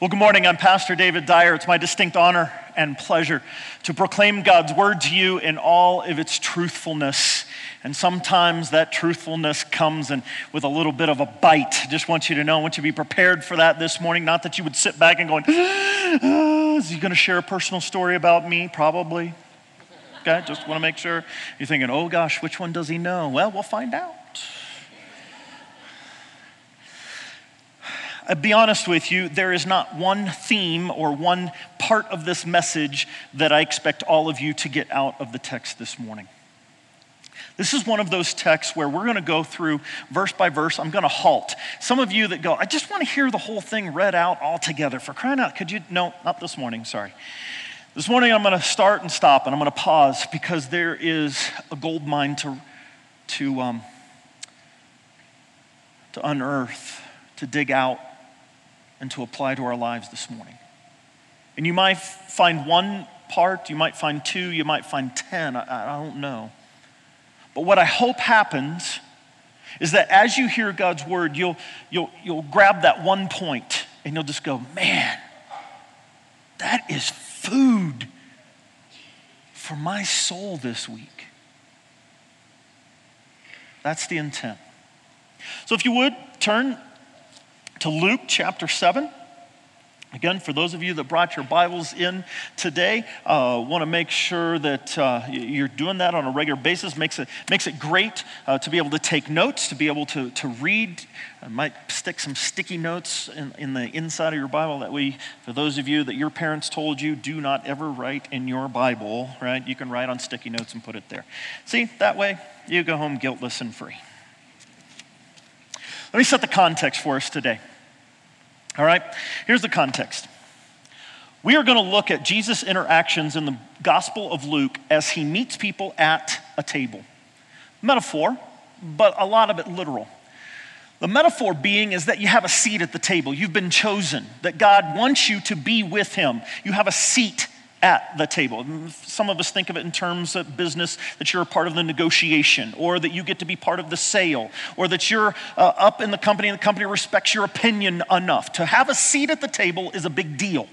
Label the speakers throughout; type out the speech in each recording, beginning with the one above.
Speaker 1: Well, good morning. I'm Pastor David Dyer. It's my distinct honor and pleasure to proclaim God's word to you in all of its truthfulness. And sometimes that truthfulness comes and with a little bit of a bite. Just want you to know, I want you to be prepared for that this morning. Not that you would sit back and going, oh, ah, is he going to share a personal story about me? Probably. Okay, just want to make sure. You're thinking, oh gosh, which one does he know? Well, we'll find out. I'll be honest with you, there is not one theme or one part of this message that I expect all of you to get out of the text this morning. This is one of those texts where we're going to go through verse by verse. I'm going to halt. Some of you that go, I just want to hear the whole thing read out all together. For crying out, could you? No, not this morning, sorry. This morning I'm going to start and stop and I'm going to pause because there is a gold mine to, to, um, to unearth, to dig out and to apply to our lives this morning. And you might find one part, you might find two, you might find 10, I, I don't know. But what I hope happens is that as you hear God's word, you'll, you'll, you'll grab that one point and you'll just go, man, that is food for my soul this week. That's the intent. So if you would, turn to Luke chapter 7. Again, for those of you that brought your Bibles in today, uh, want to make sure that uh, you're doing that on a regular basis. Makes it, makes it great uh, to be able to take notes, to be able to, to read. I might stick some sticky notes in, in the inside of your Bible that we, for those of you that your parents told you, do not ever write in your Bible, right? You can write on sticky notes and put it there. See, that way you go home guiltless and free. Let me set the context for us today. All right? Here's the context. We are going to look at Jesus' interactions in the Gospel of Luke as he meets people at a table. Metaphor, but a lot of it literal. The metaphor being is that you have a seat at the table. You've been chosen, that God wants you to be with him. You have a seat at the table. Some of us think of it in terms of business that you're a part of the negotiation, or that you get to be part of the sale, or that you're uh, up in the company and the company respects your opinion enough. To have a seat at the table is a big deal.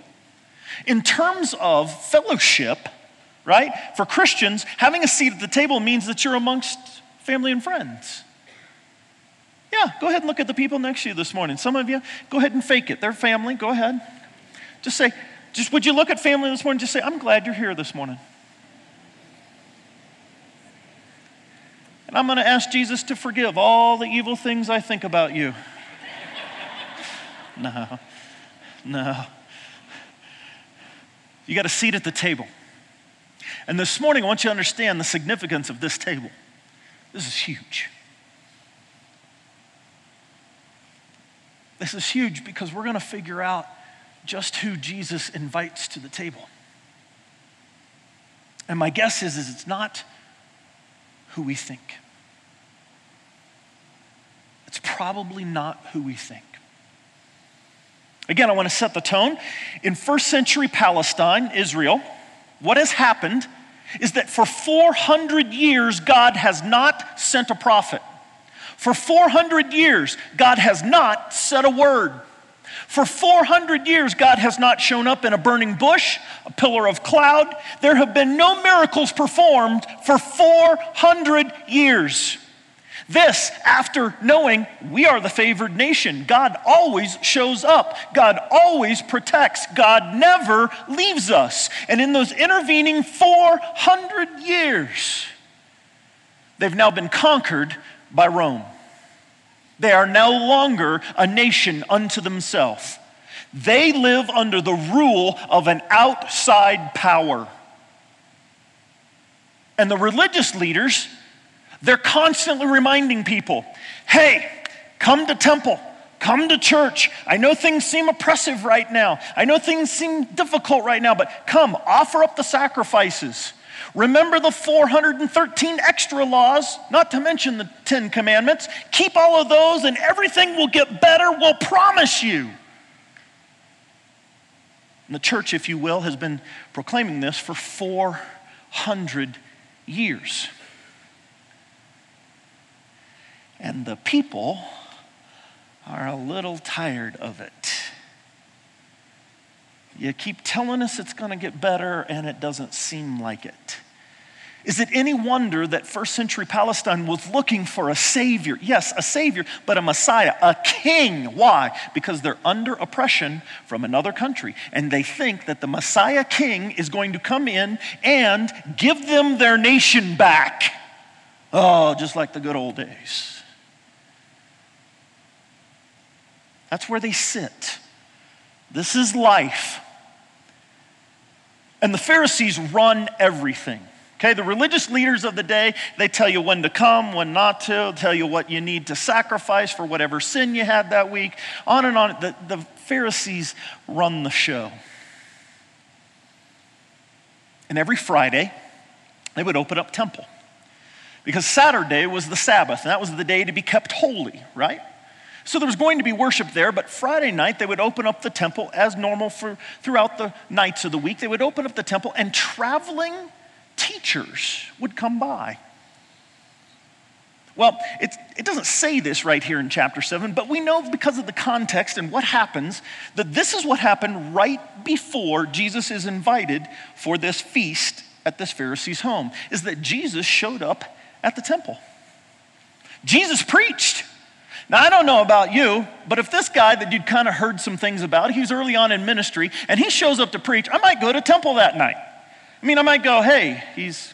Speaker 1: In terms of fellowship, right, for Christians, having a seat at the table means that you're amongst family and friends. Yeah, go ahead and look at the people next to you this morning. Some of you, go ahead and fake it. They're family. Go ahead. Just say, just would you look at family this morning and just say, I'm glad you're here this morning. And I'm going to ask Jesus to forgive all the evil things I think about you. no, no. You got a seat at the table. And this morning, I want you to understand the significance of this table. This is huge. This is huge because we're going to figure out just who Jesus invites to the table. And my guess is, is it's not who we think. It's probably not who we think. Again, I want to set the tone. In first century Palestine, Israel, what has happened is that for 400 years, God has not sent a prophet. For 400 years, God has not said a word. For 400 years, God has not shown up in a burning bush, a pillar of cloud. There have been no miracles performed for 400 years. This, after knowing we are the favored nation, God always shows up. God always protects. God never leaves us. And in those intervening 400 years, they've now been conquered by Rome. They are no longer a nation unto themselves. They live under the rule of an outside power. And the religious leaders, they're constantly reminding people hey, come to temple, come to church. I know things seem oppressive right now, I know things seem difficult right now, but come, offer up the sacrifices. Remember the 413 extra laws, not to mention the 10 commandments. Keep all of those and everything will get better, we'll promise you. And the church, if you will, has been proclaiming this for 400 years. And the people are a little tired of it. You keep telling us it's going to get better, and it doesn't seem like it. Is it any wonder that first century Palestine was looking for a savior? Yes, a savior, but a Messiah, a king. Why? Because they're under oppression from another country. And they think that the Messiah king is going to come in and give them their nation back. Oh, just like the good old days. That's where they sit. This is life. And the Pharisees run everything. Okay, the religious leaders of the day, they tell you when to come, when not to, tell you what you need to sacrifice for whatever sin you had that week, on and on. The, the Pharisees run the show. And every Friday, they would open up temple. Because Saturday was the Sabbath, and that was the day to be kept holy, right? So there was going to be worship there, but Friday night they would open up the temple as normal for throughout the nights of the week. They would open up the temple, and traveling teachers would come by. Well, it doesn't say this right here in chapter 7, but we know because of the context and what happens that this is what happened right before Jesus is invited for this feast at this Pharisee's home, is that Jesus showed up at the temple. Jesus preached. Now, I don't know about you, but if this guy that you'd kind of heard some things about, he's early on in ministry, and he shows up to preach, I might go to temple that night. I mean, I might go, hey, he's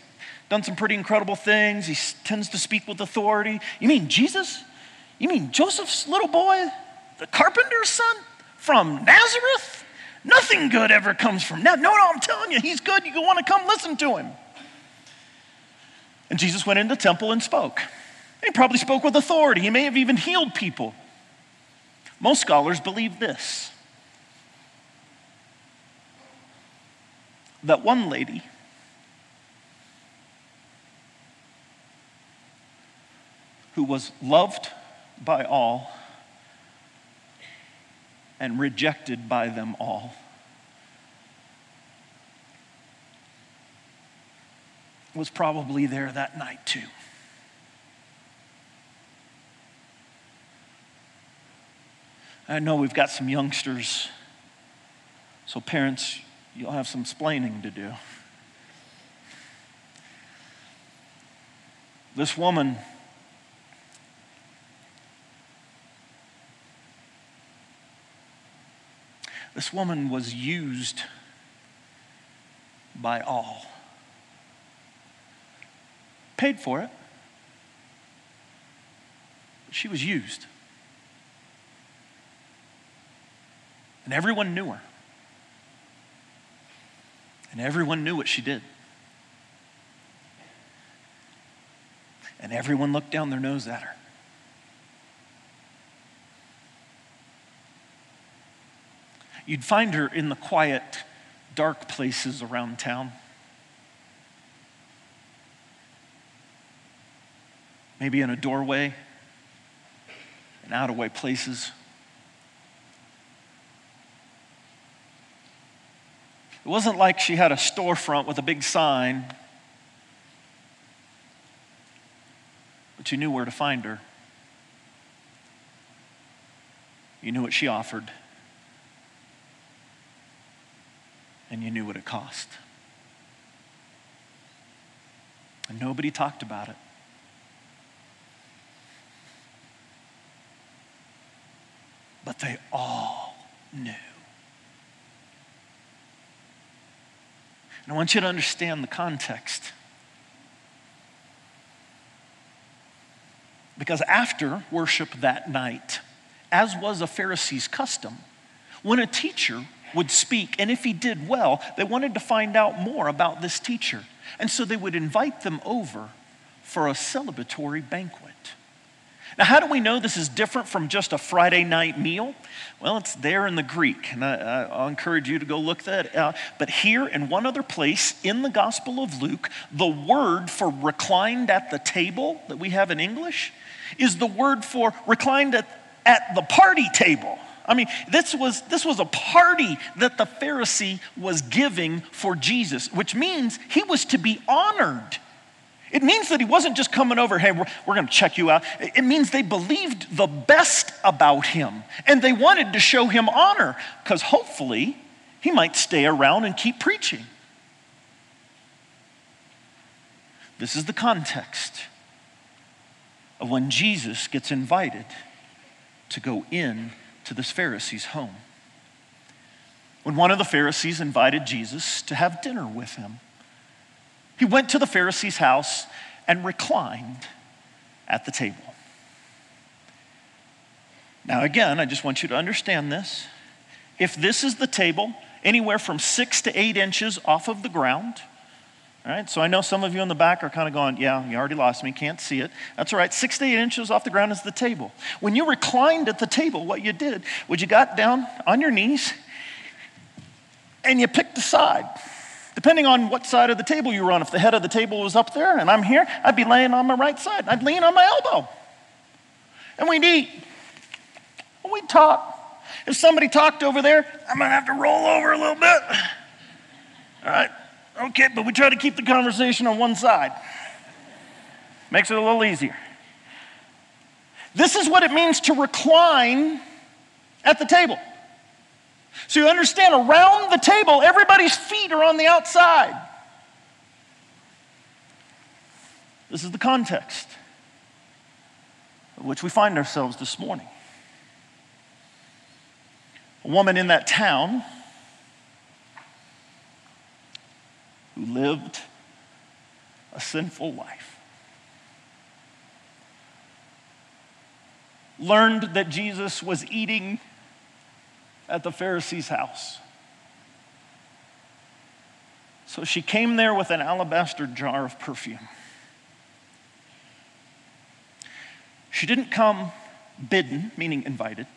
Speaker 1: done some pretty incredible things. He tends to speak with authority. You mean Jesus? You mean Joseph's little boy, the carpenter's son from Nazareth? Nothing good ever comes from that. No, no, I'm telling you, he's good. You want to come listen to him. And Jesus went into the temple and spoke. He probably spoke with authority. He may have even healed people. Most scholars believe this that one lady who was loved by all and rejected by them all. Was probably there that night too. I know we've got some youngsters, so parents, you'll have some splaining to do. This woman This woman was used by all. Paid for it. She was used. And everyone knew her. And everyone knew what she did. And everyone looked down their nose at her. You'd find her in the quiet, dark places around town. Maybe in a doorway, in out of way places. It wasn't like she had a storefront with a big sign, but you knew where to find her. You knew what she offered. And you knew what it cost. And nobody talked about it. But they all knew. And I want you to understand the context. Because after worship that night, as was a Pharisee's custom, when a teacher would speak, and if he did well, they wanted to find out more about this teacher. And so they would invite them over for a celebratory banquet. Now, how do we know this is different from just a Friday night meal? Well, it's there in the Greek, and I, will encourage you to go look that out. But here, in one other place in the Gospel of Luke, the word for reclined at the table that we have in English is the word for reclined at, at the party table. I mean, this was, this was a party that the Pharisee was giving for Jesus, which means he was to be honored. It means that he wasn't just coming over, hey, we're, we're going to check you out. It means they believed the best about him and they wanted to show him honor because hopefully he might stay around and keep preaching. This is the context of when Jesus gets invited to go in to this Pharisee's home. When one of the Pharisees invited Jesus to have dinner with him, he went to the Pharisee's house and reclined at the table. Now, again, I just want you to understand this. If this is the table, anywhere from six to eight inches off of the ground, all right, so I know some of you in the back are kind of going, yeah, you already lost me, can't see it. That's all right, six to eight inches off the ground is the table. When you reclined at the table, what you did was you got down on your knees and you picked a side. Depending on what side of the table you were on, if the head of the table was up there and I'm here, I'd be laying on my right side. I'd lean on my elbow. And we'd eat. And we'd talk. If somebody talked over there, I'm going to have to roll over a little bit. All right. Okay, but we try to keep the conversation on one side. Makes it a little easier. This is what it means to recline at the table. So you understand, around the table, everybody's feet are on the outside. This is the context which we find ourselves this morning. A woman in that town who lived a sinful life learned that Jesus was eating at the Pharisee's house. So she came there with an alabaster jar of perfume. She didn't come bidden, meaning invited.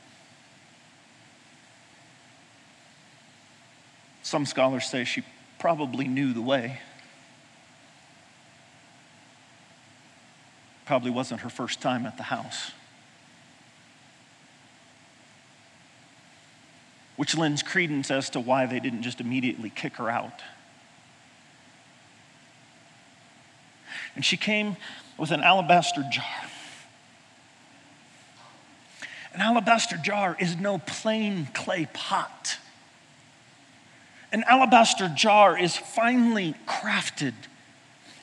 Speaker 1: Some scholars say she probably knew the way. Probably wasn't her first time at the house. Which lends credence as to why they didn't just immediately kick her out. And she came with an alabaster jar. An alabaster jar is no plain clay pot. An alabaster jar is finely crafted.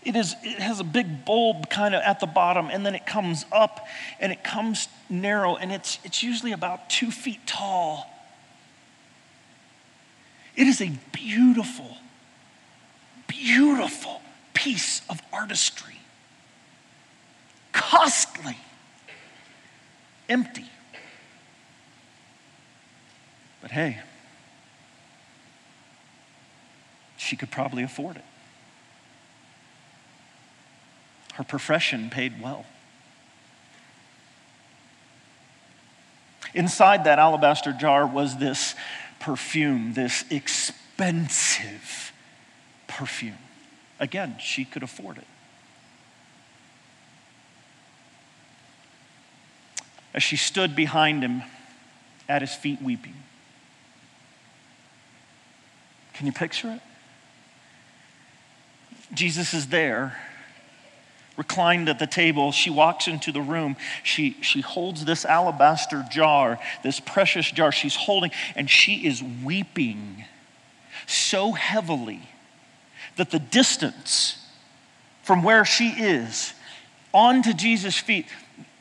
Speaker 1: It, is, it has a big bulb kind of at the bottom, and then it comes up and it comes narrow, and it's, it's usually about two feet tall. It is a beautiful, beautiful piece of artistry. Costly, empty. But hey, she could probably afford it. Her profession paid well. Inside that alabaster jar was this perfume, this expensive perfume. Again, she could afford it. As she stood behind him at his feet weeping. Can you picture it? Jesus is there reclined at the table. She walks into the room. She, she holds this alabaster jar, this precious jar she's holding, and she is weeping so heavily that the distance from where she is onto Jesus' feet,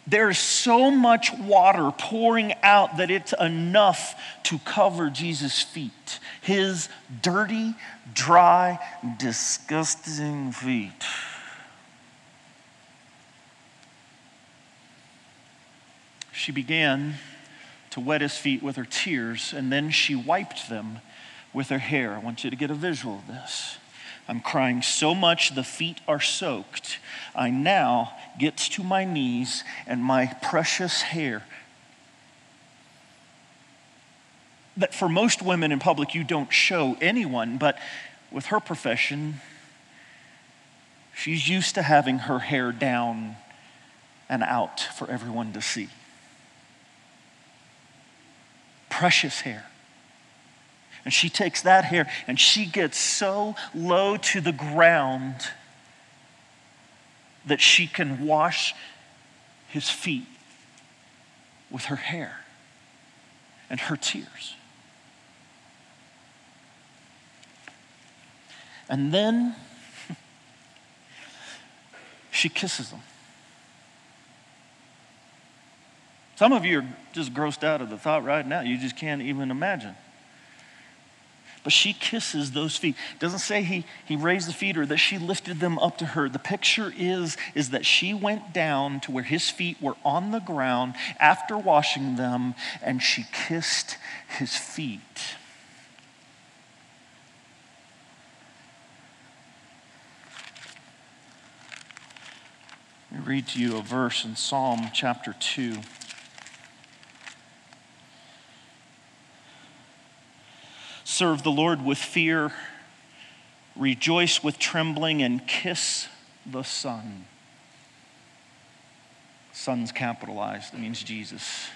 Speaker 1: there's so much water pouring out that it's enough to cover Jesus' feet. His dirty, dry, disgusting feet. She began to wet his feet with her tears, and then she wiped them with her hair. I want you to get a visual of this. I'm crying so much the feet are soaked. I now get to my knees and my precious hair. That for most women in public, you don't show anyone, but with her profession, she's used to having her hair down and out for everyone to see precious hair. And she takes that hair and she gets so low to the ground that she can wash his feet with her hair and her tears. And then she kisses him. Some of you are just grossed out of the thought right now. You just can't even imagine. But she kisses those feet. Doesn't say he, he raised the feet or that she lifted them up to her. The picture is, is that she went down to where his feet were on the ground after washing them and she kissed his feet. Let me read to you a verse in Psalm chapter 2. Serve the Lord with fear, rejoice with trembling, and kiss the Son. Son's capitalized, it means Jesus.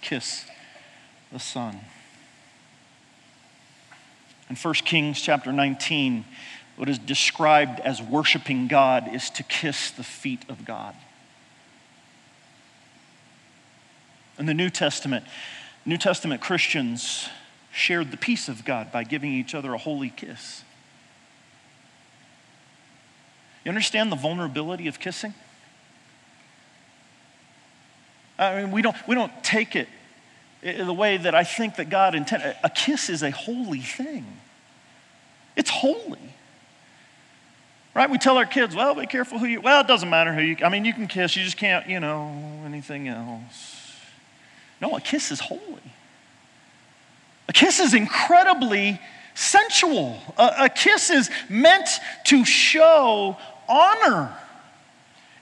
Speaker 1: Kiss the Son. In 1 Kings chapter 19, what is described as worshiping God is to kiss the feet of God. In the New Testament, New Testament Christians shared the peace of God by giving each other a holy kiss. You understand the vulnerability of kissing? I mean, we don't, we don't take it the way that I think that God intended. A kiss is a holy thing. It's holy. Right? We tell our kids, well, be careful who you, well, it doesn't matter who you, I mean, you can kiss, you just can't, you know, anything else. No, a kiss is holy. A kiss is incredibly sensual. A, a kiss is meant to show honor.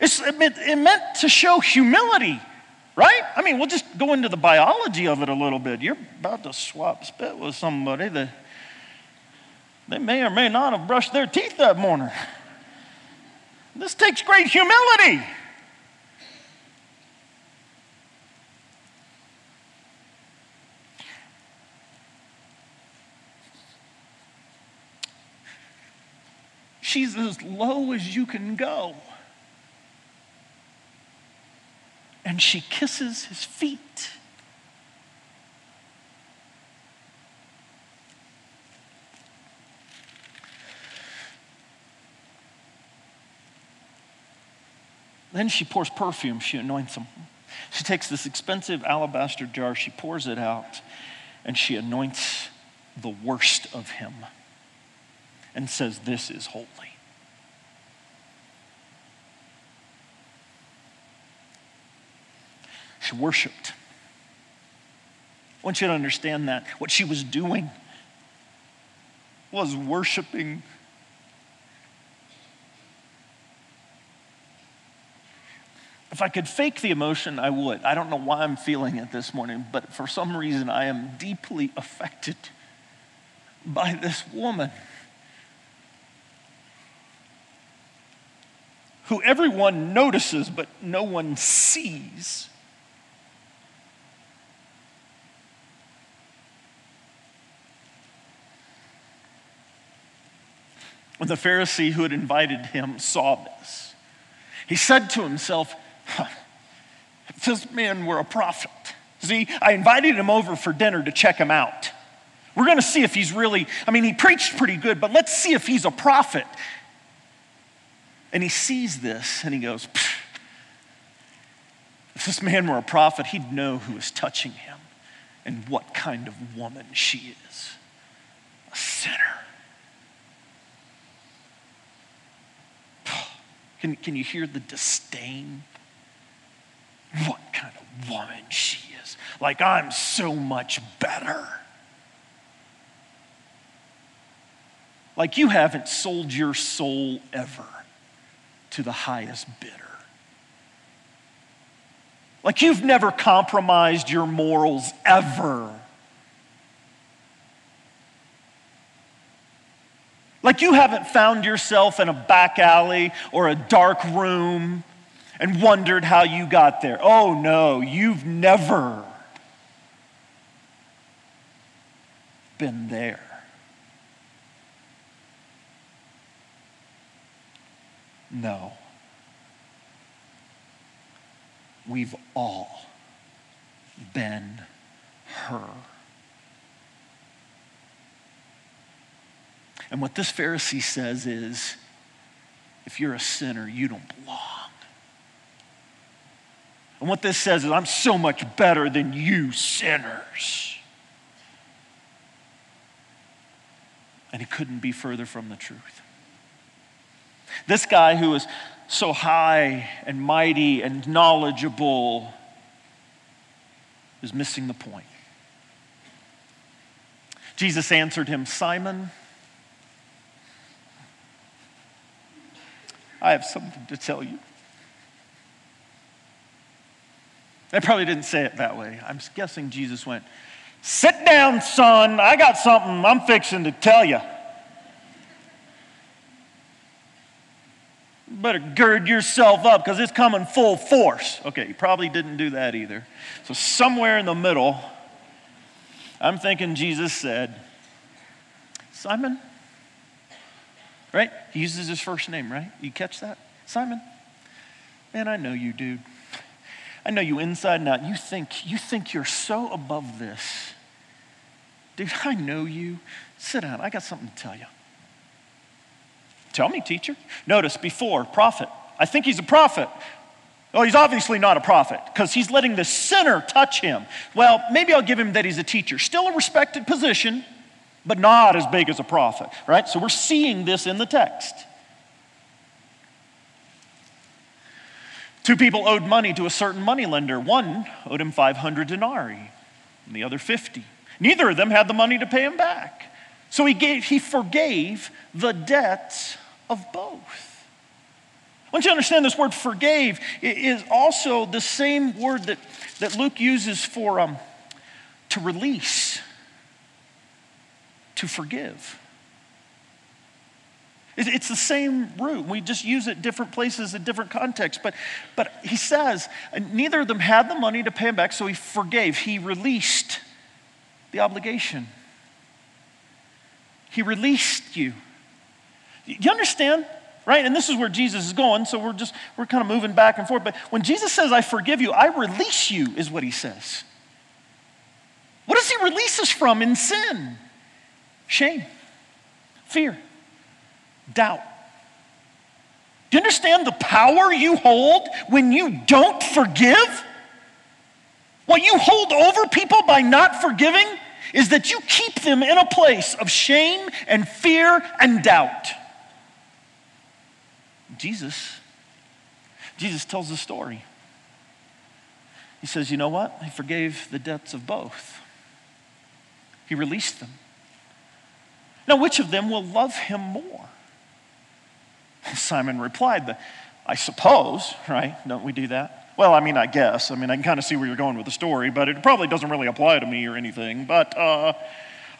Speaker 1: It's it it meant to show humility, right? I mean, we'll just go into the biology of it a little bit. You're about to swap spit with somebody that they may or may not have brushed their teeth that morning. This takes great humility. She's as low as you can go. And she kisses his feet. Then she pours perfume, she anoints him. She takes this expensive alabaster jar, she pours it out, and she anoints the worst of him and says, This is holy. She worshiped. I want you to understand that. What she was doing was worshiping If I could fake the emotion, I would. I don't know why I'm feeling it this morning, but for some reason, I am deeply affected by this woman who everyone notices, but no one sees. When the Pharisee who had invited him saw this, he said to himself, if this man were a prophet. See, I invited him over for dinner to check him out. We're going to see if he's really, I mean, he preached pretty good, but let's see if he's a prophet. And he sees this and he goes, if this man were a prophet, he'd know who is touching him and what kind of woman she is a sinner. Can, can you hear the disdain what kind of woman she is. Like, I'm so much better. Like, you haven't sold your soul ever to the highest bidder. Like, you've never compromised your morals ever. Like, you haven't found yourself in a back alley or a dark room and wondered how you got there. Oh no, you've never been there. No. We've all been her. And what this Pharisee says is if you're a sinner, you don't belong. And what this says is, I'm so much better than you sinners. And he couldn't be further from the truth. This guy who is so high and mighty and knowledgeable is missing the point. Jesus answered him, Simon, I have something to tell you. They probably didn't say it that way. I'm guessing Jesus went, Sit down, son. I got something I'm fixing to tell you. Better gird yourself up because it's coming full force. Okay, he probably didn't do that either. So, somewhere in the middle, I'm thinking Jesus said, Simon, right? He uses his first name, right? You catch that? Simon. Man, I know you, dude. I know you inside and out. You think, you think you're so above this. Dude, I know you. Sit down. I got something to tell you. Tell me, teacher. Notice before, prophet. I think he's a prophet. Oh, he's obviously not a prophet because he's letting the sinner touch him. Well, maybe I'll give him that he's a teacher. Still a respected position, but not as big as a prophet, right? So we're seeing this in the text. Two people owed money to a certain moneylender. One owed him 500 denarii, and the other 50. Neither of them had the money to pay him back. So he, gave, he forgave the debts of both. I want you to understand this word forgave is also the same word that, that Luke uses for um, to release, to forgive. It's the same root. We just use it different places in different contexts. But, but he says neither of them had the money to pay him back, so he forgave. He released the obligation. He released you. You understand? Right? And this is where Jesus is going, so we're just, we're kind of moving back and forth. But when Jesus says, I forgive you, I release you, is what he says. What does he release us from in sin? Shame, fear, doubt. Do you understand the power you hold when you don't forgive? What you hold over people by not forgiving is that you keep them in a place of shame and fear and doubt. Jesus, Jesus tells the story. He says, You know what? He forgave the debts of both, He released them. Now, which of them will love him more? Simon replied, I suppose, right? Don't we do that? Well, I mean, I guess. I mean, I can kind of see where you're going with the story, but it probably doesn't really apply to me or anything. But uh,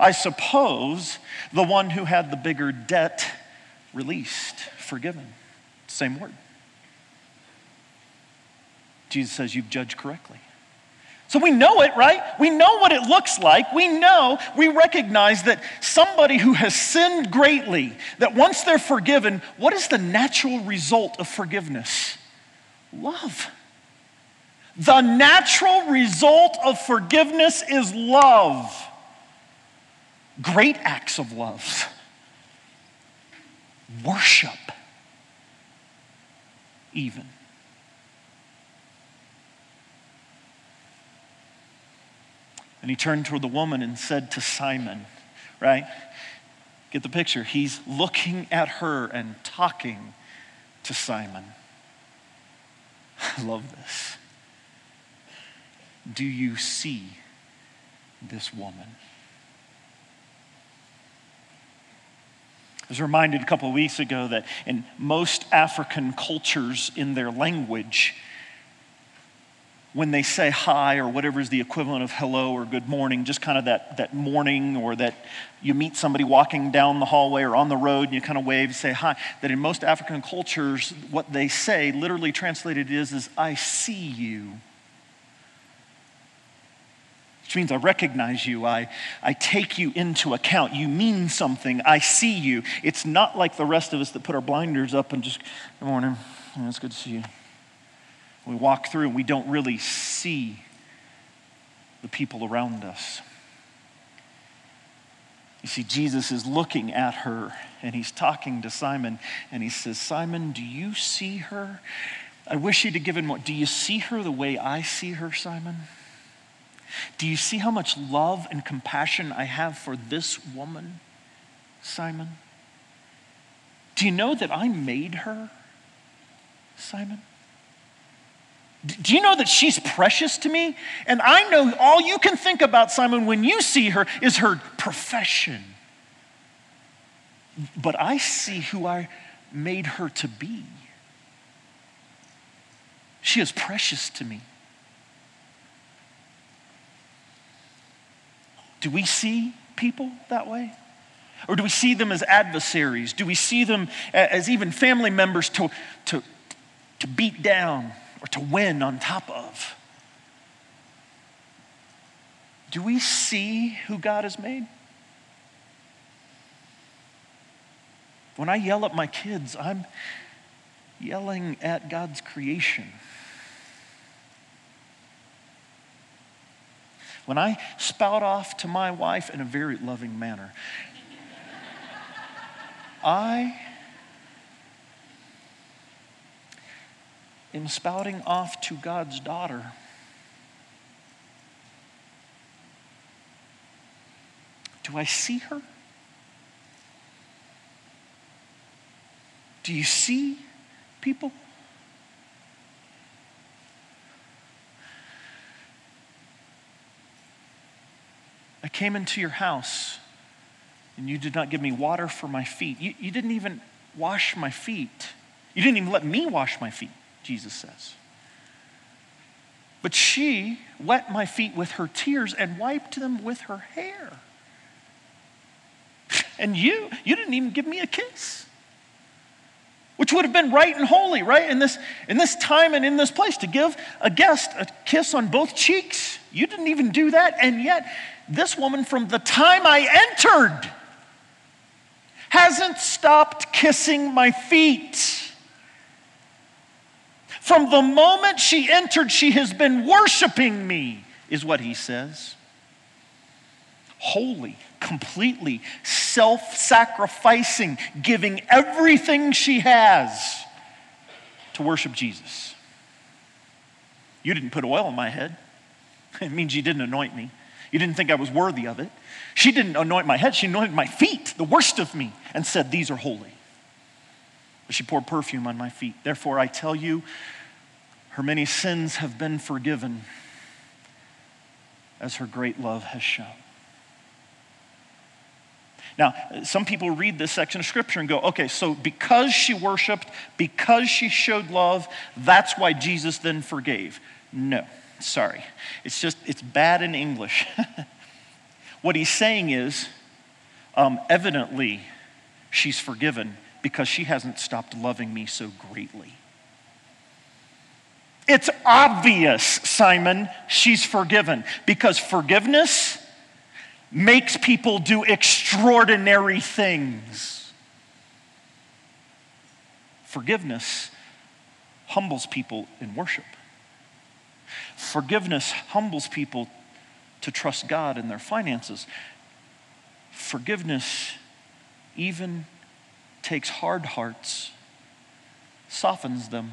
Speaker 1: I suppose the one who had the bigger debt released, forgiven. Same word. Jesus says, You've judged correctly. So we know it, right? We know what it looks like. We know, we recognize that somebody who has sinned greatly, that once they're forgiven, what is the natural result of forgiveness? Love. The natural result of forgiveness is love. Great acts of love. Worship even. And he turned toward the woman and said to Simon, right? Get the picture. He's looking at her and talking to Simon. I love this. Do you see this woman? I was reminded a couple of weeks ago that in most African cultures, in their language, when they say hi or whatever is the equivalent of hello or good morning, just kind of that, that morning or that you meet somebody walking down the hallway or on the road and you kind of wave and say hi, that in most African cultures, what they say, literally translated is, is I see you which means I recognize you. I, I take you into account. You mean something. I see you. It's not like the rest of us that put our blinders up and just, good morning. Yeah, it's good to see you. We walk through and we don't really see the people around us. You see, Jesus is looking at her and he's talking to Simon and he says, Simon, do you see her? I wish he'd have given more. Do you see her the way I see her, Simon? Do you see how much love and compassion I have for this woman, Simon? Do you know that I made her, Simon? Do you know that she's precious to me? And I know all you can think about, Simon, when you see her is her profession. But I see who I made her to be. She is precious to me. Do we see people that way? Or do we see them as adversaries? Do we see them as even family members to, to, to beat down or to win on top of? Do we see who God has made? When I yell at my kids, I'm yelling at God's creation. When I spout off to my wife in a very loving manner, I am spouting off to God's daughter. Do I see her? Do you see people? I came into your house and you did not give me water for my feet. You, you didn't even wash my feet. You didn't even let me wash my feet, Jesus says. But she wet my feet with her tears and wiped them with her hair. And you, you didn't even give me a kiss, which would have been right and holy, right? In this, in this time and in this place, to give a guest a kiss on both cheeks. You didn't even do that. And yet, this woman, from the time I entered, hasn't stopped kissing my feet. From the moment she entered, she has been worshiping me, is what he says. Holy, completely self sacrificing, giving everything she has to worship Jesus. You didn't put oil on my head. It means you didn't anoint me. You didn't think I was worthy of it. She didn't anoint my head, she anointed my feet, the worst of me, and said, These are holy. But she poured perfume on my feet. Therefore, I tell you, her many sins have been forgiven as her great love has shown. Now, some people read this section of scripture and go, okay, so because she worshiped, because she showed love, that's why Jesus then forgave. No. Sorry. It's just, it's bad in English. what he's saying is, um, evidently, she's forgiven because she hasn't stopped loving me so greatly. It's obvious, Simon, she's forgiven because forgiveness makes people do extraordinary things. Forgiveness humbles people in worship. Forgiveness humbles people to trust God in their finances. Forgiveness even takes hard hearts, softens them,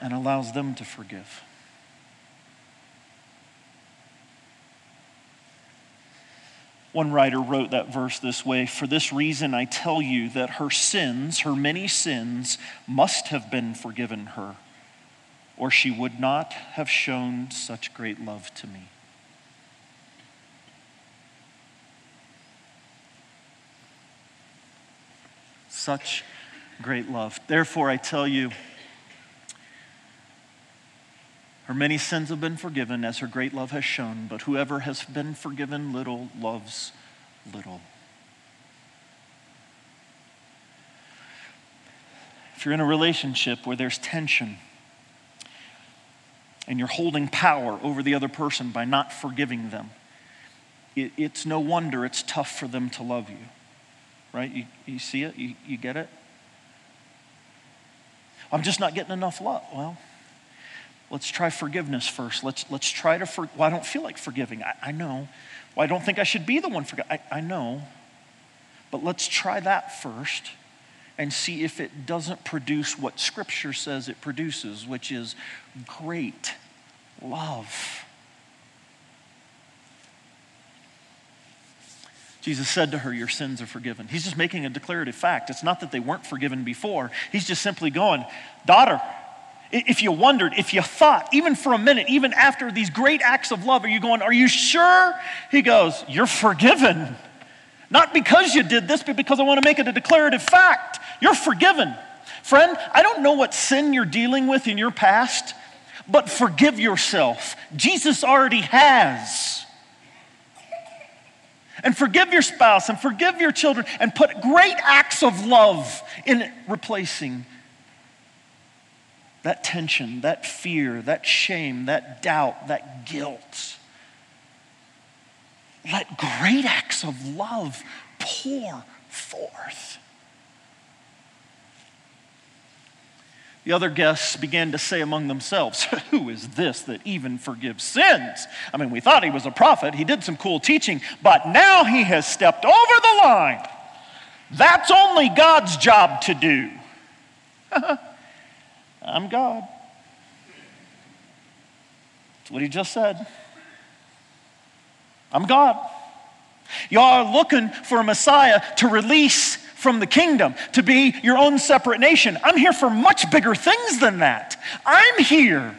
Speaker 1: and allows them to forgive. One writer wrote that verse this way For this reason I tell you that her sins, her many sins, must have been forgiven her or she would not have shown such great love to me. Such great love. Therefore, I tell you, her many sins have been forgiven as her great love has shown, but whoever has been forgiven little loves little. If you're in a relationship where there's tension, and you're holding power over the other person by not forgiving them, it, it's no wonder it's tough for them to love you. Right? You, you see it? You, you get it? I'm just not getting enough love. Well, let's try forgiveness first. Let's, let's try to, for, well, I don't feel like forgiving. I, I know. Well, I don't think I should be the one for I, I know. But let's try that first and see if it doesn't produce what Scripture says it produces, which is great love. Jesus said to her, Your sins are forgiven. He's just making a declarative fact. It's not that they weren't forgiven before. He's just simply going, Daughter, if you wondered, if you thought, even for a minute, even after these great acts of love, are you going, Are you sure? He goes, You're forgiven. Not because you did this, but because I want to make it a declarative fact. You're forgiven. Friend, I don't know what sin you're dealing with in your past, but forgive yourself. Jesus already has. And forgive your spouse and forgive your children and put great acts of love in replacing that tension, that fear, that shame, that doubt, that guilt. Let great acts of love pour forth. The other guests began to say among themselves, Who is this that even forgives sins? I mean, we thought he was a prophet, he did some cool teaching, but now he has stepped over the line. That's only God's job to do. I'm God. That's what he just said. I'm God. Y'all are looking for a Messiah to release from the kingdom, to be your own separate nation. I'm here for much bigger things than that. I'm here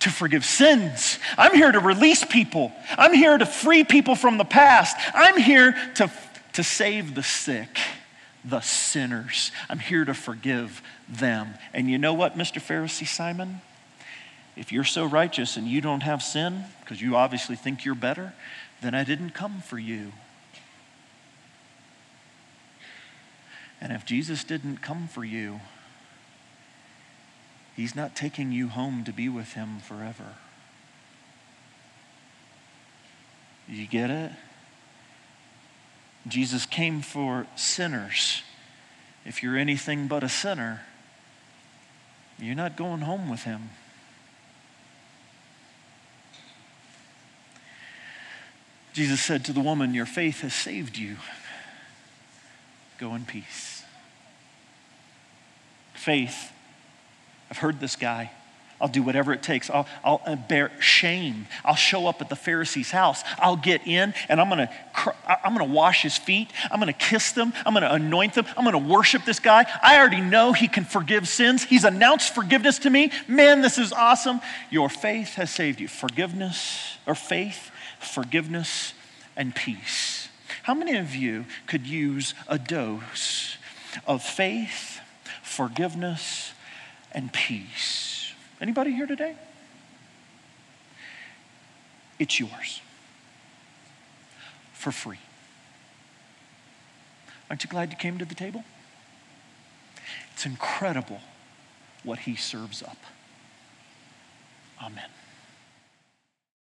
Speaker 1: to forgive sins. I'm here to release people. I'm here to free people from the past. I'm here to, to save the sick, the sinners. I'm here to forgive them. And you know what, Mr. Pharisee Simon? If you're so righteous and you don't have sin, because you obviously think you're better, then I didn't come for you. And if Jesus didn't come for you, He's not taking you home to be with Him forever. You get it? Jesus came for sinners. If you're anything but a sinner, you're not going home with Him. Jesus said to the woman, Your faith has saved you. Go in peace faith. I've heard this guy. I'll do whatever it takes. I'll, I'll uh, bear shame. I'll show up at the Pharisee's house. I'll get in and I'm gonna, I'm gonna wash his feet. I'm gonna kiss them. I'm gonna anoint them. I'm gonna worship this guy. I already know he can forgive sins. He's announced forgiveness to me. Man, this is awesome. Your faith has saved you. Forgiveness or faith, forgiveness, and peace. How many of you could use a dose of faith? forgiveness, and peace. Anybody here today? It's yours for free. Aren't you glad you came to the table? It's incredible what he serves up. Amen.